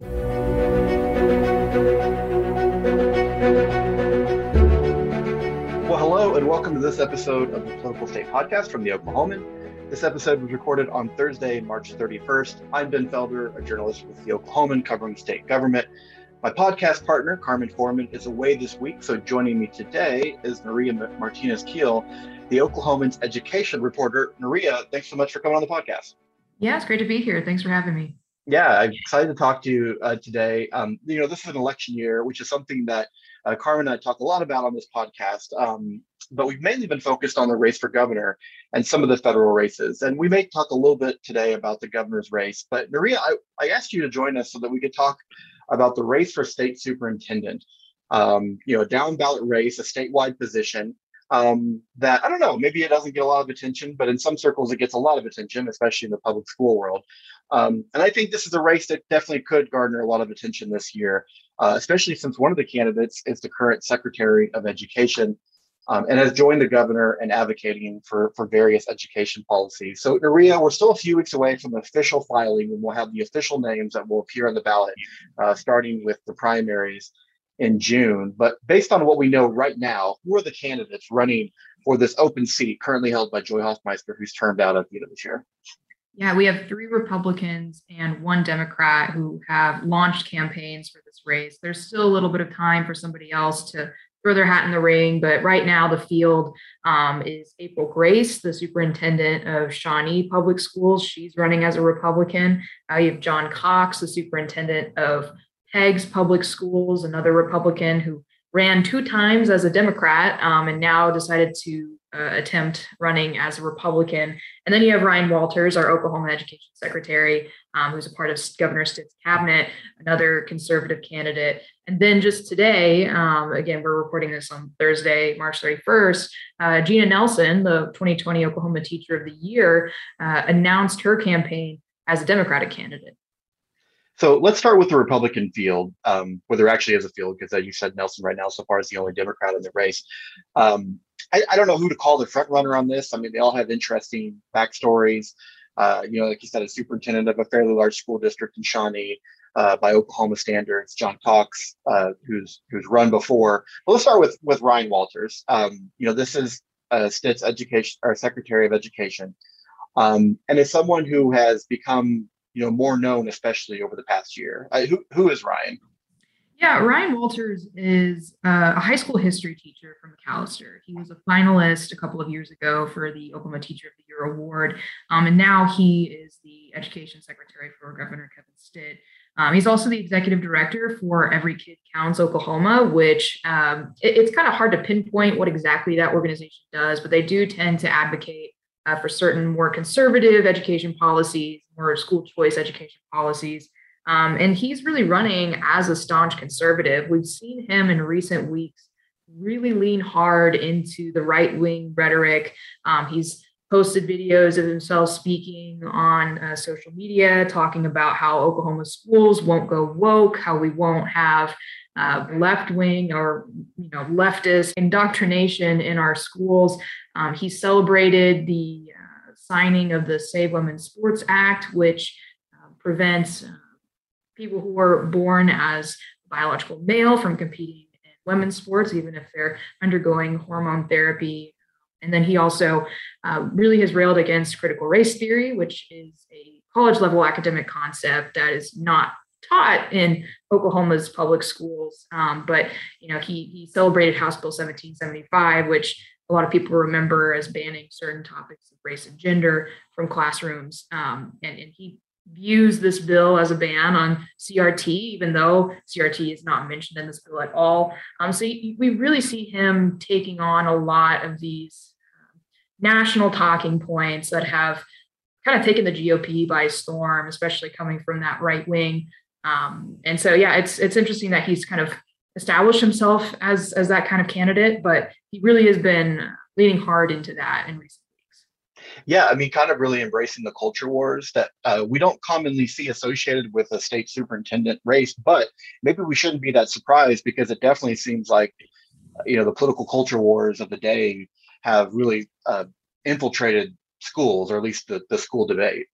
Well, hello, and welcome to this episode of the Political State Podcast from the Oklahoman. This episode was recorded on Thursday, March 31st. I'm Ben Felder, a journalist with the Oklahoman covering state government. My podcast partner, Carmen Forman, is away this week, so joining me today is Nuria Martinez Keel, the Oklahoman's education reporter. Nuria, thanks so much for coming on the podcast. Yeah, it's great to be here. Thanks for having me. Yeah, I'm excited to talk to you uh, today. Um, you know, this is an election year, which is something that uh, Carmen and I talk a lot about on this podcast. Um, but we've mainly been focused on the race for governor and some of the federal races. And we may talk a little bit today about the governor's race. But Nuria, I, I asked you to join us so that we could talk about the race for state superintendent. Um, you know, a down ballot race, a statewide position um, that I don't know, maybe it doesn't get a lot of attention, but in some circles it gets a lot of attention, especially in the public school world. Um, and I think this is a race that definitely could garner a lot of attention this year, uh, especially since one of the candidates is the current Secretary of Education um, and has joined the governor in advocating for, for various education policies. So, Nuria, we're still a few weeks away from official filing, and we'll have the official names that will appear on the ballot, uh, starting with the primaries in June. But based on what we know right now, who are the candidates running for this open seat currently held by Joy Hofmeister, who's termed out at the end of this year? Yeah, we have three Republicans and one Democrat who have launched campaigns for this race. There's still a little bit of time for somebody else to throw their hat in the ring. But right now, the field um, is April Grace, the superintendent of Shawnee Public Schools. She's running as a Republican. Uh, you have John Cox, the superintendent of Peggs Public Schools, another Republican who ran two times as a Democrat um, and now decided to uh, attempt running as a Republican. And then you have Ryan Walters, our Oklahoma Education Secretary, um, who's a part of Governor Stitt's cabinet, another conservative candidate. And then just today, um, again, we're recording this on Thursday, March 31st, uh, Jena Nation, the 2020 Oklahoma Teacher of the Year, uh, announced her campaign as a Democratic candidate. So let's start with the Republican field, um, where there actually is a field, because as you said, Nation right now so far is the only Democrat in the race. Um, I, I, don't know who to call the front runner on this. I mean, they all have interesting backstories. Uh, you know, like you said, a superintendent of a fairly large school district in Shawnee uh, by Oklahoma standards, John Cox, uh, who's who's run before. But let's start with with Ryan Walters. Um, you know, this is uh, Stitt's education or Secretary of Education, um, and is someone who has become you know more known, especially over the past year. Who who is Ryan? Yeah, Ryan Walters is uh, a high school history teacher from McAlester. He was a finalist a couple of years ago for the Oklahoma Teacher of the Year award, um, and now he is the Education Secretary for Governor Kevin Stitt. Um, he's also the executive director for Every Kid Counts Oklahoma, which um, it, it's kind of hard to pinpoint what exactly that organization does, but they do tend to advocate uh, for certain more conservative education policies, more school choice education policies. Um, and he's really running as a staunch conservative. We've seen him in recent weeks really lean hard into the right wing rhetoric. Um, he's posted videos of himself speaking on uh, social media, talking about how Oklahoma schools won't go woke, how we won't have uh, left wing or you know leftist indoctrination in our schools. Um, he celebrated the uh, signing of the Save Women Sports Act, which uh, prevents uh, people who are born as biological male from competing in women's sports, even if they're undergoing hormone therapy. And then he also uh, really has railed against critical race theory, which is a college level academic concept that is not taught in Oklahoma's public schools. Um, but you know, he he celebrated House Bill 1775, which a lot of people remember as banning certain topics of race and gender from classrooms. Um, and, and he views this bill as a ban on CRT, even though CRT is not mentioned in this bill at all. Um, so we really see him taking on a lot of these um, national talking points that have kind of taken the GOP by storm, especially coming from that right wing. Um, and so, yeah, it's it's interesting that he's kind of established himself as as that kind of candidate, but he really has been leaning hard into that in recent weeks. yeah, I mean, kind of really embracing the culture wars that uh, we don't commonly see associated with a state superintendent race, but maybe we shouldn't be that surprised because it definitely seems like, you know, the political culture wars of the day have really uh, infiltrated schools, or at least the, the school debate.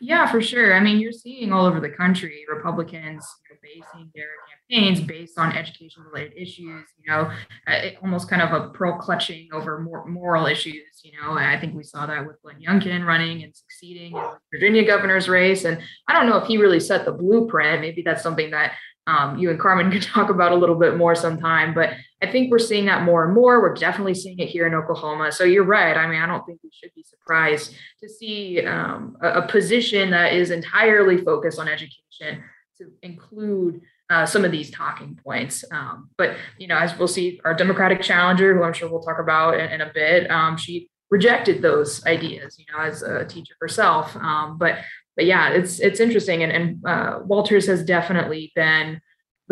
Yeah, for sure. I mean, you're seeing all over the country Republicans you know, basing their campaigns based on education related issues, you know, uh, almost kind of a pearl clutching over more moral issues. You know, I think we saw that with Glenn Youngkin running and succeeding in the Virginia governor's race. And I don't know if he really set the blueprint. Maybe that's something that um, you and Carmen can talk about a little bit more sometime. But I think we're seeing that more and more. We're definitely seeing it here in Oklahoma. So you're right. I mean, I don't think we should be surprised to see um, a, a, position that is entirely focused on education to include uh, some of these talking points. Um, but you know, as we'll see, our Democratic challenger, who I'm sure we'll talk about in, in a bit, um, she rejected those ideas. You know, as a teacher herself. Um, but but yeah, it's it's interesting, and and uh, Walters has definitely been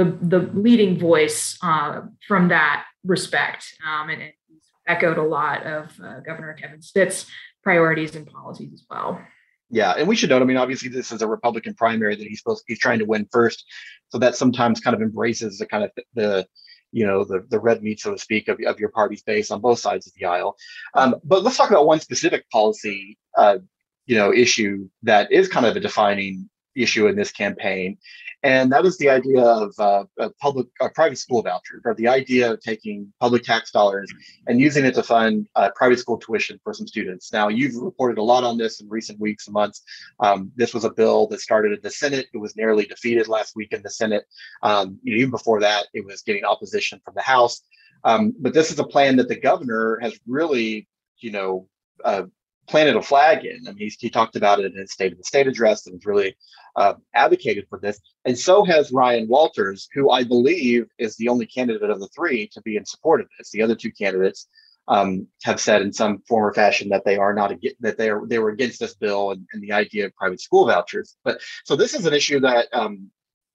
the the leading voice uh, from that respect, um, and, he's echoed a lot of uh, Governor Kevin Stitt's priorities and policies as well. Yeah, and we should note. I mean, obviously, this is a Republican primary that he's supposed he's trying to win first, so that sometimes kind of embraces the kind of the you know the the red meat, so to speak, of, of your party's base on both sides of the aisle. Um, but let's talk about one specific policy uh, you know issue that is kind of a defining issue in this campaign, and that is the idea of uh, a public a private school voucher, or the idea of taking public tax dollars and using it to fund uh, private school tuition for some students. Now, you've reported a lot on this in recent weeks and months. Um, this was a bill that started in the Senate. It was nearly defeated last week in the Senate. Um, you know, even before that, it was getting opposition from the House. Um, but this is a plan that the governor has really, you know, uh, planted a flag in. I mean, he, he talked about it in his State of the State address and really uh, advocated for this. And so has Ryan Walters, who I believe is the only candidate of the three to be in support of this. The other two candidates um, have said in some form or fashion that they are not that they are they were against this bill and, and the idea of private school vouchers. But so this is an issue that um,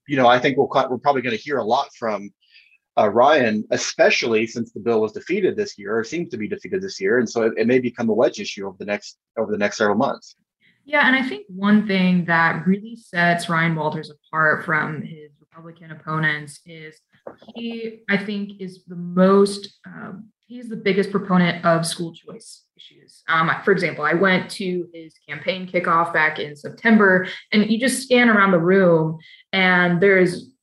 you know I think we'll, we're probably going to hear a lot from uh, Ryan, especially since the bill was defeated this year, or seems to be defeated this year, and so it, it, may become a wedge issue over the next over the next several months. Yeah, and I think one thing that really sets Ryan Walters apart from his Republican opponents is he, I think, is the most um, he's the biggest proponent of school choice issues. Um, for example, I went to his campaign kickoff back in September, and you just scan around the room, and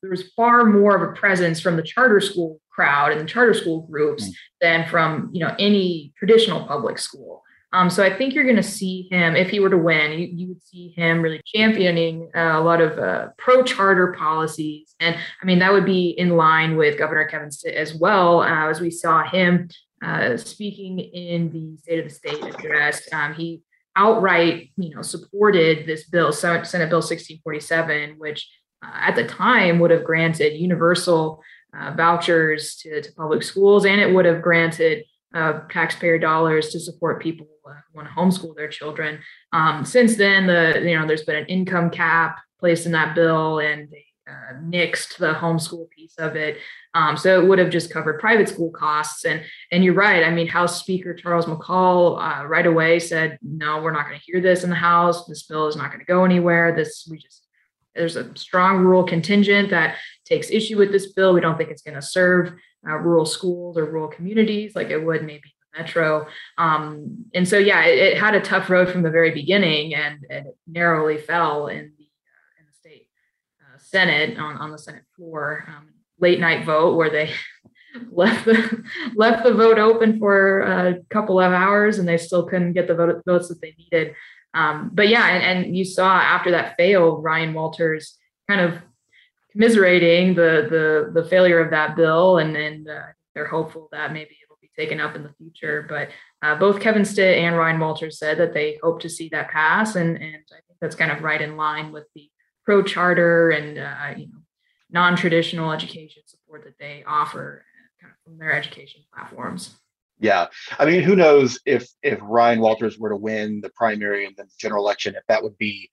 there's there's far more of a presence from the charter school crowd and the charter school groups mm. than from you know any traditional public school. Um, so I think you're going to see him if he were to win. You, you would see him really championing uh, a lot of uh, pro charter policies, and I mean that would be in line with Governor Kevin Stitt as well, uh, as we saw him uh, speaking in the State of the State address. Um, he outright, you know, supported this bill, Senate Bill 1647, which at the time would have granted universal uh, vouchers to, to public schools, and it would have granted uh, taxpayer dollars to support people who want to homeschool their children. Um, since then, the you know there's been an income cap placed in that bill, and they uh, nixed the homeschool piece of it. Um, so it would have just covered private school costs. And and you're right. I mean, House Speaker Charles McCall uh, right away said, no, we're not going to hear this in the House. This bill is not going to go anywhere. This we just there's a strong rural contingent that takes issue with this bill. We don't think it's going to serve uh, rural schools or rural communities like it would maybe metro. Um, and so, yeah, it, it, had a tough road from the very beginning, and, and it narrowly fell in the uh, in the state uh, Senate on, on the Senate floor. Um, late night vote where they left the left the vote open for a couple of hours, and they still couldn't get the vote, votes that they needed. Um, but yeah, and, and you saw after that fail, Ryan Walters kind of commiserating the the the failure of that bill, and and uh, they're hopeful that maybe it'll be taken up in the future. But uh, both Kevin Stitt and Ryan Walters said that they hope to see that pass, and and I think that's kind of right in line with the pro charter and uh, you know non-traditional education support that they offer uh, kind of from their education platforms. Yeah, I mean, who knows if if Ryan Walters were to win the primary and then the general election, if that would be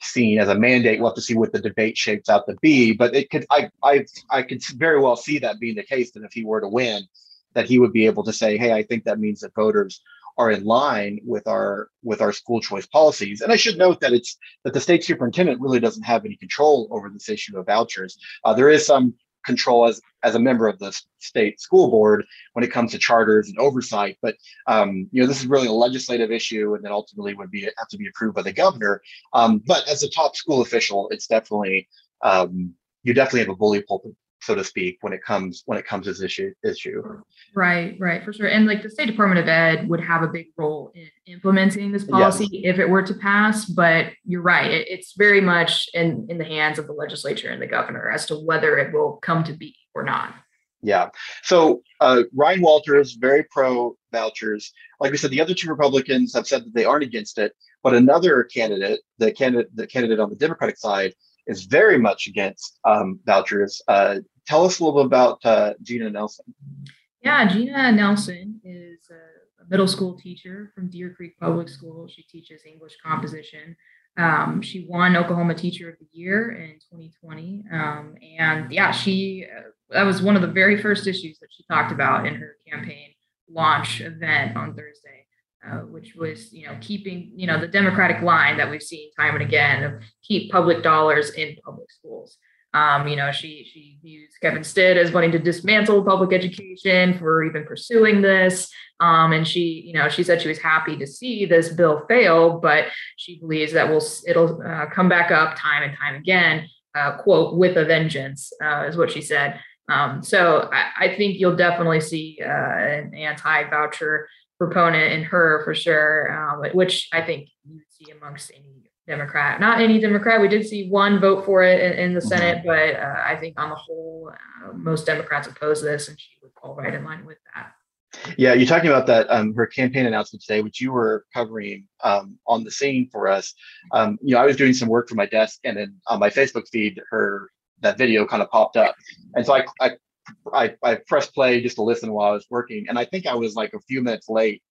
seen as a mandate. We'll have to see what the debate shapes out to be, but it could I I I could very well see that being the case. That if he were to win, that he would be able to say, "Hey, I think that means that voters are in line with our with our school choice policies." And I should note that it's that the state superintendent really doesn't have any control over this issue of vouchers. Uh, there is some control as as a member of the state school board when it comes to charters and oversight. But um, you know, this is really a legislative issue, and then ultimately would be have to be approved by the governor. Um, but as a top school official, it's definitely um, you definitely have a bully pulpit so to speak, when it comes when it comes to this issue issue. Right, right, for sure. And like the State Department of Ed would have a big role in implementing this policy yes. if it were to pass. But you're right; it, it's very much in in the hands of the legislature and the governor as to whether it will come to be or not. Yeah. So uh, Ryan Walters very pro vouchers. Like we said, the other two Republicans have said that they aren't against it, but another candidate, the candidate, the candidate on the Democratic side, is very much against um, vouchers. Uh, tell us a little bit about uh, Jena Nation. Yeah, Jena Nation is a middle school teacher from Deer Creek Public School. She teaches English composition. Um, she won Oklahoma Teacher of the Year in 2020. Um, and yeah, she uh, that was one of the very first issues that she talked about in her campaign launch event on Thursday. Uh, which was you know keeping you know the democratic line that we've seen time and again of keep public dollars in public schools um, you know, she she views Kevin Stitt as wanting to dismantle public education for even pursuing this. Um, and she, you know, she said she was happy to see this bill fail, but she believes that will it'll uh, come back up time and time again. Uh, quote with a vengeance uh, is what she said. Um, so I, I, think you'll definitely see uh, an anti-voucher proponent in her for sure, um, which I think you see amongst any Democrat. Not any Democrat. We did see one vote for it in, in the mm-hmm. Senate, but uh, I think on the whole, uh, most Democrats oppose this, and she would fall right in line with that. Yeah, you're talking about that um, her campaign announcement today, which you were covering um, on the scene for us. Um, you know, I was doing some work for my desk, and then on my Facebook feed, her that video kind of popped up, and so I, I I, I pressed play just to listen while I was working, and I think I was like a few minutes late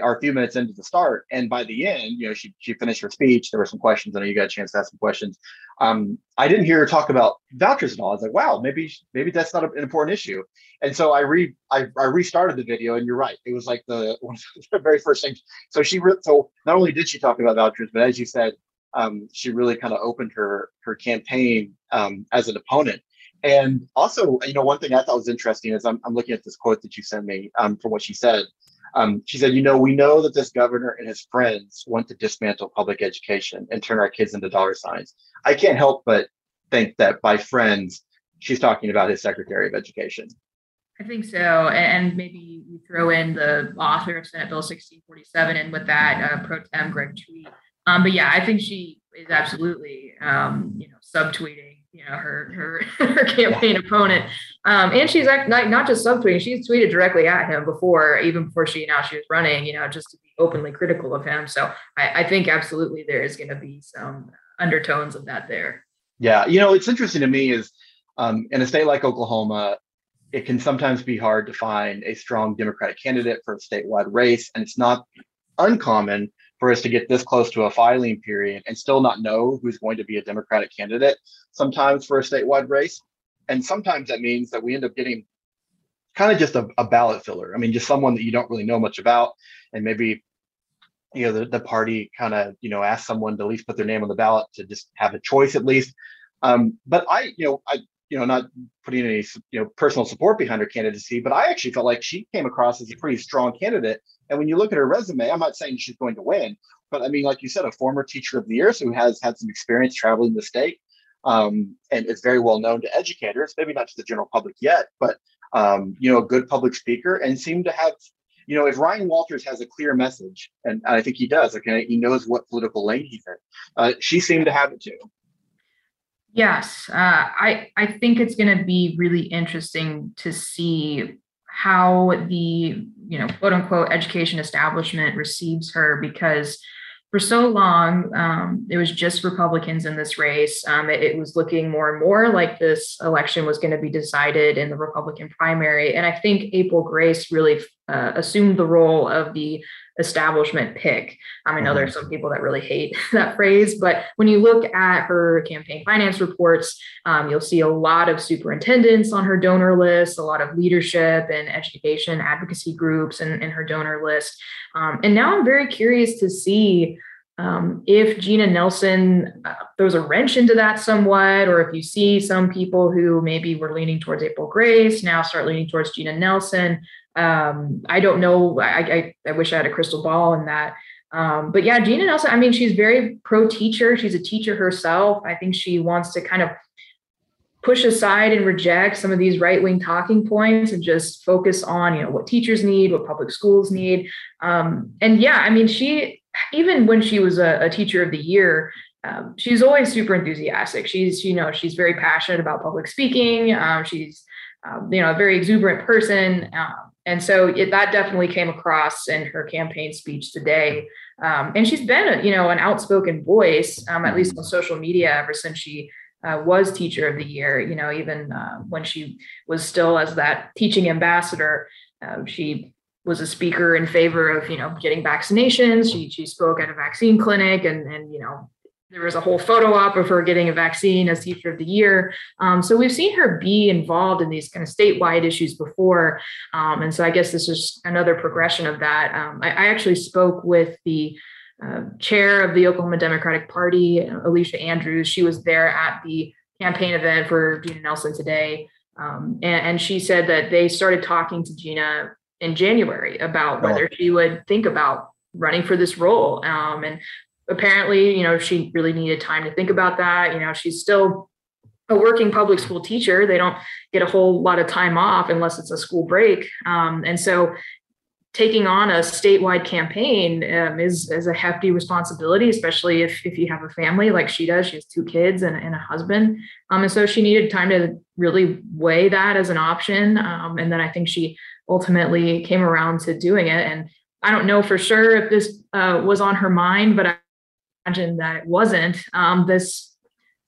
or a few minutes into the start. And by the end, you know, she she finished her speech. There were some questions. I know you got a chance to ask some questions. Um, I didn't hear her talk about vouchers at all. I was like, wow, maybe maybe that's not an important issue. And so I re I, I restarted the video, and you're right. It was like the one of the very first things. So she re- so not only did she talk about vouchers, but as you said, um, she really kind of opened her her campaign um, as an opponent. And also, you know, one thing I thought was interesting is I'm, I'm looking at this quote that you sent me um, from what she said. Um, she said, you know, we know that this governor and his friends want to dismantle public education and turn our kids into dollar signs. I can't help but think that by friends, she's talking about his secretary of education. I think so. And maybe you throw in the author of Senate Bill 1647 and with that, uh, pro tem Greg Treat. Um, but yeah, I think she is absolutely, um, you know, subtweeting you know her her, her campaign opponent. Um, and she's act, not, not just subtweeting she's tweeted directly at him before even before she announced she was running you know just to be openly critical of him. So i, I think absolutely there is going to be some undertones of that there. Yeah you know it's interesting to me is um, in a state like oklahoma it can sometimes be hard to find a strong democratic candidate for a statewide race and it's not uncommon for us to get this close to a filing period and still not know who's going to be a Democratic candidate sometimes for a statewide race. And sometimes that means that we end up getting kind of just a, a ballot filler. I mean, just someone that you don't really know much about. And maybe, you know, the, the party kind of, you know, asks someone to at least put their name on the ballot to just have a choice at least. Um, but I, you know, I, you know, not putting any, you know, personal support behind her candidacy, but I actually felt like she came across as a pretty strong candidate and when you look at her resume, I'm not saying she's going to win, but I mean, like you said, a former teacher of the year, who has had some experience traveling the state, um, and is very well known to educators, maybe not to the general public yet, but um, you know, a good public speaker, and seem to have, you know, if Ryan Walters has a clear message, and I think he does, okay, he knows what political lane he's in. Uh, she seemed to have it too. Yes, uh, I I think it's going to be really interesting to see how the you know quote unquote education establishment receives her because for so long um, it was just republicans in this race. Um, it, it, was looking more and more like this election was going to be decided in the republican primary. And i think april grace really uh, assumed the role of the establishment pick. Um, I know there's mm-hmm. some people that really hate that phrase, but when you look at her campaign finance reports, um, you'll see a lot of superintendents on her donor list, a lot of leadership and education advocacy groups in, in her donor list. Um, and now I'm very curious to see um, if Jena Nation uh, throws a wrench into that somewhat, or if you see some people who maybe were leaning towards April Grace now start leaning towards Jena Nation, um, I don't know. I, I, I, wish I had a crystal ball in that. Um, but yeah, Jena Nation, I mean, she's very pro teacher. She's a teacher herself. I think she wants to kind of push aside and reject some of these right wing talking points and just focus on, you know, what teachers need, what public schools need. Um, and yeah, I mean, she, even when she was a, a teacher of the year, um, she's always super enthusiastic. She's, you know, she's very passionate about public speaking. Um, she's, um, you know, a very exuberant person. Um, and so it, that definitely came across in her campaign speech today. Um, and she's been, a, you know, an outspoken voice, um, at least on social media, ever since she uh, was teacher of the year. You know, even uh, when she was still as that teaching ambassador, uh, she was a speaker in favor of you know getting vaccinations. She she spoke at a vaccine clinic, and and you know there was a whole photo op of her getting a vaccine as teacher of the year. Um, so we've seen her be involved in these kind of statewide issues before. Um, and so I guess this is another progression of that. Um, I, I, actually spoke with the uh, chair of the Oklahoma Democratic Party, Alicia Andrews. She was there at the campaign event for Jena Nation today. Um, and, and, she said that they started talking to Jena in January about whether she would think about running for this role. Um, and apparently, you know, she really needed time to think about that. You know, she's still a working public school teacher. They don't get a whole lot of time off unless it's a school break. Um, and so taking on a statewide campaign um, is, is a hefty responsibility, especially if, if you have a family like she does. She has two kids and, and a husband. Um, and so she needed time to really weigh that as an option. Um, and then I think she ultimately came around to doing it. And I don't know for sure if this uh, was on her mind, but I imagine that it wasn't. Um, this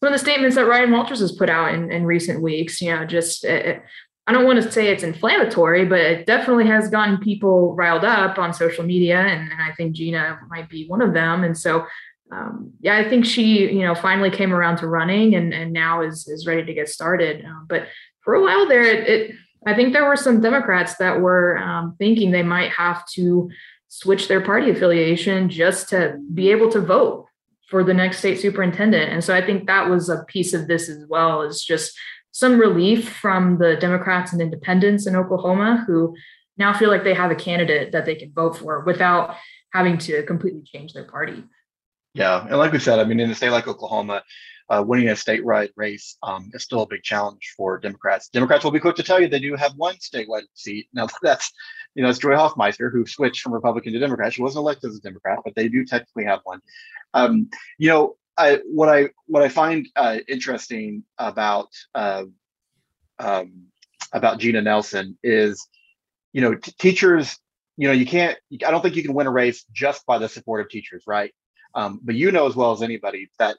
some of the statements that Ryan Walters has put out in, in recent weeks, you know, just it, I don't want to say it's inflammatory, but it definitely has gotten people riled up on social media. And, and I think Jena might be one of them. And so, um, yeah, I think she, you know, finally came around to running and, and now is, is ready to get started. Um, but for a while there, it, it, I think there were some Democrats that were um, thinking they might have to switch their party affiliation just to be able to vote for the next state superintendent. And so I think that was a piece of this as well, is just some relief from the Democrats and independents in Oklahoma who now feel like they have a candidate that they can vote for without having to completely change their party. Yeah, and like we said, I mean, in a state like Oklahoma, uh, winning a statewide race um, is still a big challenge for Democrats. Democrats will be quick to tell you they do have one statewide seat. Now that's, you know, it's Joy Hofmeister who switched from Republican to Democrat. She wasn't elected as a Democrat, but they do technically have one. Um, you know, I, what I what I find uh, interesting about uh, um, about Jena Nation is, you know, t- teachers. You know, you can't. I don't think you can win a race just by the support of teachers, right? Um, but you know as well as anybody that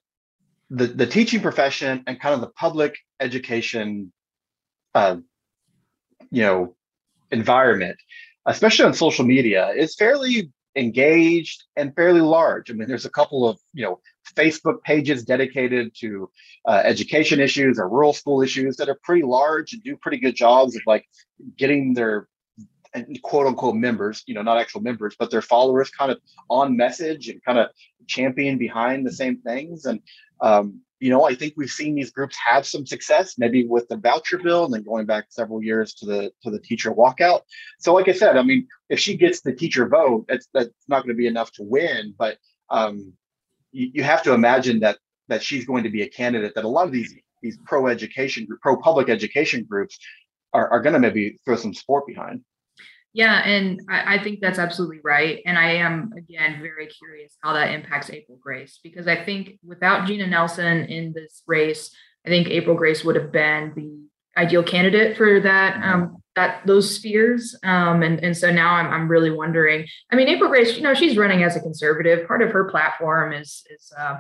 the the teaching profession and kind of the public education, uh, you know, environment, especially on social media, is fairly engaged and fairly large. I mean, there's a couple of you know Facebook pages dedicated to uh, education issues or rural school issues that are pretty large and do pretty good jobs of like getting their quote unquote members, you know, not actual members, but their followers kind of on message and kind of champion behind the same things. And um, you know, I think we've seen these groups have some success, maybe with the voucher bill, and then going back several years to the to the teacher walkout. So, like I said, I mean, if she gets the teacher vote, that's that's not going to be enough to win. But um, you, you have to imagine that that she's going to be a candidate that a lot of these these pro education, pro public education groups are, are going to maybe throw some support behind. Yeah, and I, I, think that's absolutely right. And I am again very curious how that impacts April Grace because I think without Jena Nation in this race, I think April Grace would have been the ideal candidate for that um, that those spheres. Um, and and so now I'm I'm really wondering. I mean, April Grace, you know, she's running as a conservative. Part of her platform is is uh,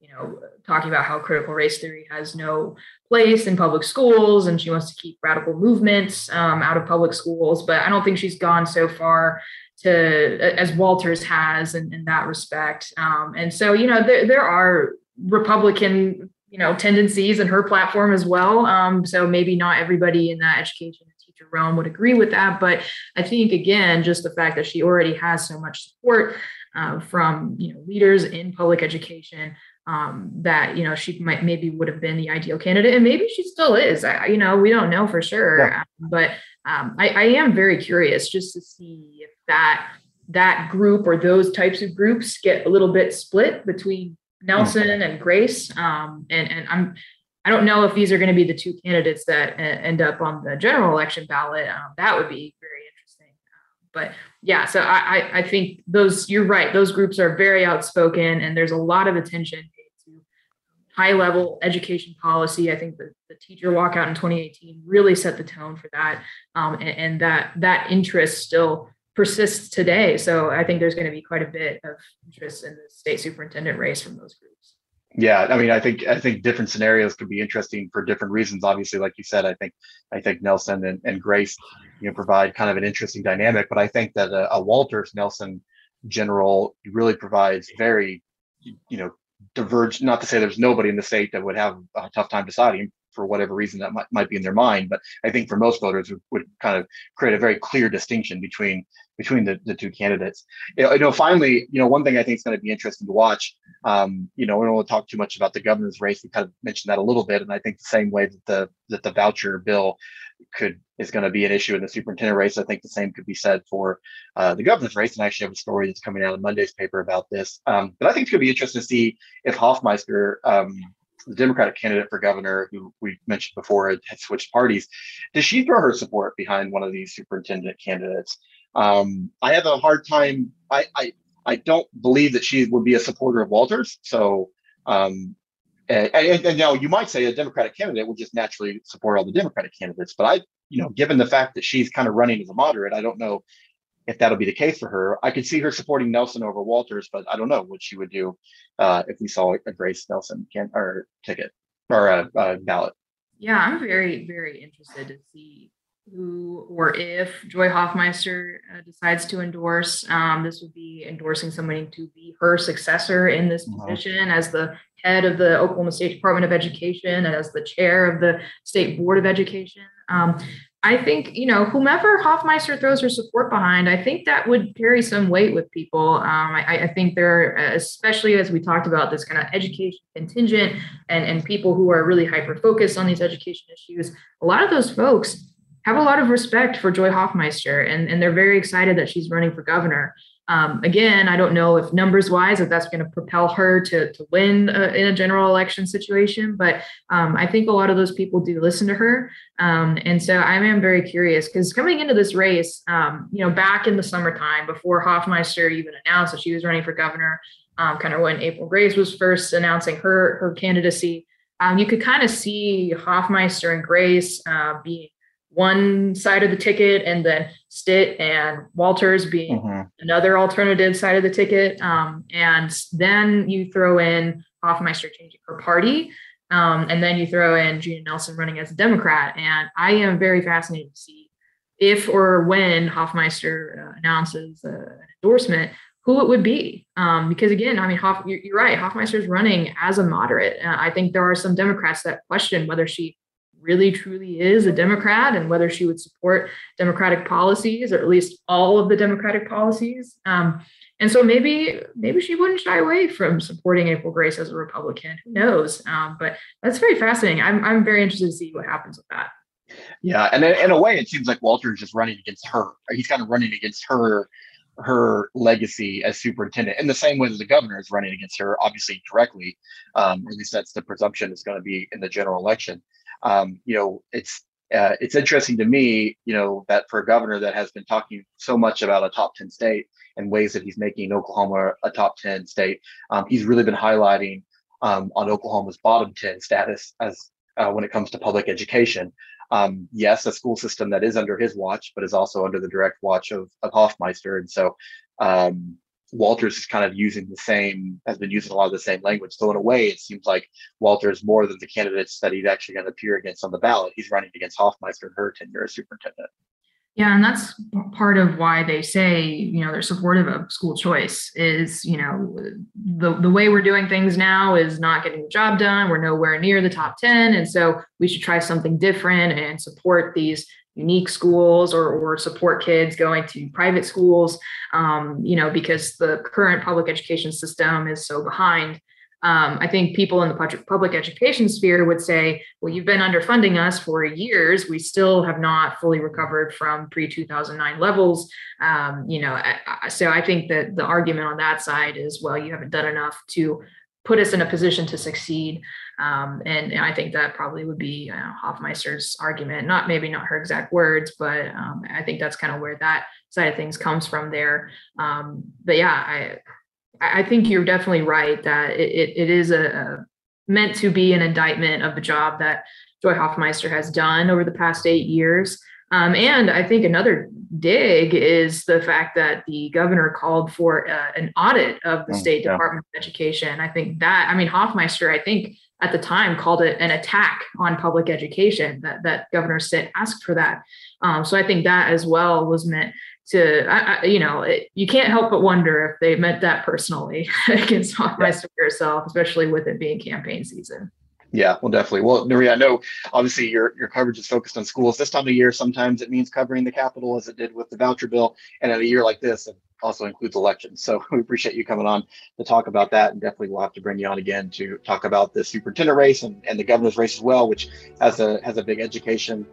you know, talking about how critical race theory has no place in public schools and she wants to keep radical movements um, out of public schools. But I don't think she's gone so far to as Walters has in, in that respect. Um, and so, you know, there, there are Republican, you know, tendencies in her platform as well. Um, so maybe not everybody in that education realm would agree with that. But I think, again, just the fact that she already has so much support uh, from you know leaders in public education um, that you know she might maybe would have been the ideal candidate, and maybe she still is. I, you know, we don't know for sure, yeah. um, but um, I, I am very curious just to see if that that group or those types of groups get a little bit split between Nation mm-hmm. and Grace. Um, and and I'm I don't know if these are going to be the two candidates that end up on the general election ballot. Um, that would be. But yeah, so I, I think those you're right. Those groups are very outspoken, and there's a lot of attention to high level education policy. I think the, the teacher walkout in 2018 really set the tone for that, um, and, and that that interest still persists today. So I think there's going to be quite a bit of interest in the state superintendent race from those groups. Yeah, I mean, I think I think different scenarios could be interesting for different reasons. Obviously, like you said, I think I think Nation and, and Grace, you know, provide kind of an interesting dynamic. But I think that a, a Walters Nation general really provides very, you know, diverge. Not to say there's nobody in the state that would have a tough time deciding for whatever reason that might, might be in their mind. But I think for most voters would, would kind of create a very clear distinction between between the, the two candidates. You know, finally, you know, one thing I think is going to be interesting to watch. Um, you know, we don't want to talk too much about the governor's race. We kind of mentioned that a little bit, and I think the same way that the that the voucher bill could is going to be an issue in the superintendent race. I think the same could be said for uh, the governor's race. And I actually have a story that's coming out in Monday's paper about this. Um, but I think it's going to be interesting to see if Hofmeister um, the Democratic candidate for governor, who we mentioned before had, switched parties, does she throw her support behind one of these superintendent candidates? Um, I have a hard time. I, I I don't believe that she would be a supporter of Walters. So, um, and, and, and now you might say a Democratic candidate would just naturally support all the Democratic candidates. But I, you know, given the fact that she's kind of running as a moderate, I don't know if that'll be the case for her. I could see her supporting Nation over Walters, but I don't know what she would do uh, if we saw a Grace Nation can or ticket or a, a ballot. Yeah, I'm very very interested to see who or if Joy Hofmeister uh, decides to endorse. Um, this would be endorsing somebody to be her successor in this uh-huh. position as the head of the Oklahoma State Department of Education and as the chair of the State Board of Education. Um, I think, you know, whomever Hofmeister throws her support behind, I think that would carry some weight with people. Um, I, I, think there, especially as we talked about this kind of education contingent and, and people who are really hyper focused on these education issues, a lot of those folks have a lot of respect for Joy Hofmeister and, and they're very excited that she's running for governor. Um, again, I don't know if numbers wise, if that's going to propel her to, to win a, in a general election situation, but um, I think a lot of those people do listen to her. Um, and so I am very curious because coming into this race, um, you know, back in the summertime before Hofmeister even announced that she was running for governor, um, kind of when April Grace was first announcing her, her candidacy, um, you could kind of see Hofmeister and Grace uh, being one side of the ticket and then Stitt and Walters being mm-hmm. another alternative side of the ticket. Um, and then you throw in Hofmeister changing her party. Um, and then you throw in Jena Nation running as a Democrat. And I am very fascinated to see if or when Hofmeister uh, announces uh, an endorsement, who it would be. Um, because again, I mean, Hoff, you're, you're right. Hofmeister is running as a moderate. Uh, I think there are some Democrats that question whether she really truly is a Democrat and whether she would support Democratic policies or at least all of the Democratic policies. Um, and so maybe maybe she wouldn't shy away from supporting April Grace as a Republican. Who knows? Um, but that's very fascinating. I'm I'm very interested to see what happens with that. Yeah, and in a way, it seems like Walter is just running against her. He's kind of running against her her legacy as superintendent in the same way that the governor is running against her, obviously directly. Um, at least that's the presumption is going to be in the general election um, you know, it's uh, it's interesting to me, you know, that for a governor that has been talking so much about a top 10 state and ways that he's making Oklahoma a top 10 state, um, he's really been highlighting um, on Oklahoma's bottom 10 status as uh, when it comes to public education. Um, yes, a school system that is under his watch, but is also under the direct watch of, of Hofmeister. And so, um, Walters is kind of using the same, has been using a lot of the same language. So in a way, it seems like Walters more than the candidates that he's actually going to appear against on the ballot. He's running against Hofmeister and her tenure as superintendent. Yeah, and that's part of why they say, you know, they're supportive of school choice is, you know, the, the way we're doing things now is not getting the job done. We're nowhere near the top 10. And so we should try something different and support these unique schools or, or support kids going to private schools, um, you know, because the current public education system is so behind. Um, I think people in the public education sphere would say, well, you've been underfunding us for years. We still have not fully recovered from pre 2009 levels. Um, you know, so I think that the argument on that side is, well, you haven't done enough to put us in a position to succeed. Um, and, and, I think that probably would be uh, Hofmeister's argument, not maybe not her exact words, but um, I think that's kind of where that side of things comes from there. Um, but yeah, I I think you're definitely right that it, it, is a, a, meant to be an indictment of the job that Joy Hofmeister has done over the past eight years. Um, and I think another dig is the fact that the governor called for uh, an audit of the mm, State yeah. Department of Education. I think that, I mean, Hofmeister, I think at the time called it an attack on public education that, that Governor Stitt asked for that. Um, so I think that as well was meant to, I, I, you know, it, you can't help but wonder if they meant that personally against Hofmeister yeah. herself, especially with it being campaign season. Yeah, well, definitely. Well, Nuria, I know obviously your your coverage is focused on schools. This time of year, sometimes it means covering the Capitol as it did with the voucher bill, and in a year like this, it also includes elections. So we appreciate you coming on to talk about that, and definitely we'll have to bring you on again to talk about the superintendent race and, and the governor's race as well, which has a has a big education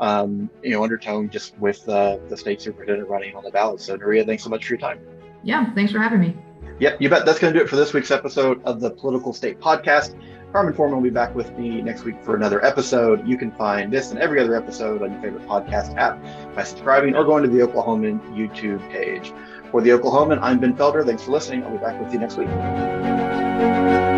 um, you know undertone just with uh, the state superintendent running on the ballot. So Nuria, thanks so much for your time. Yeah, thanks for having me. Yep, you bet. That's going to do it for this week's episode of the Political State Podcast. Carmen Forman will be back with me next week for another episode. You can find this and every other episode on your favorite podcast app by subscribing or going to the Oklahoman YouTube page. For the Oklahoman, I'm Ben Felder. Thanks for listening. I'll be back with you next week.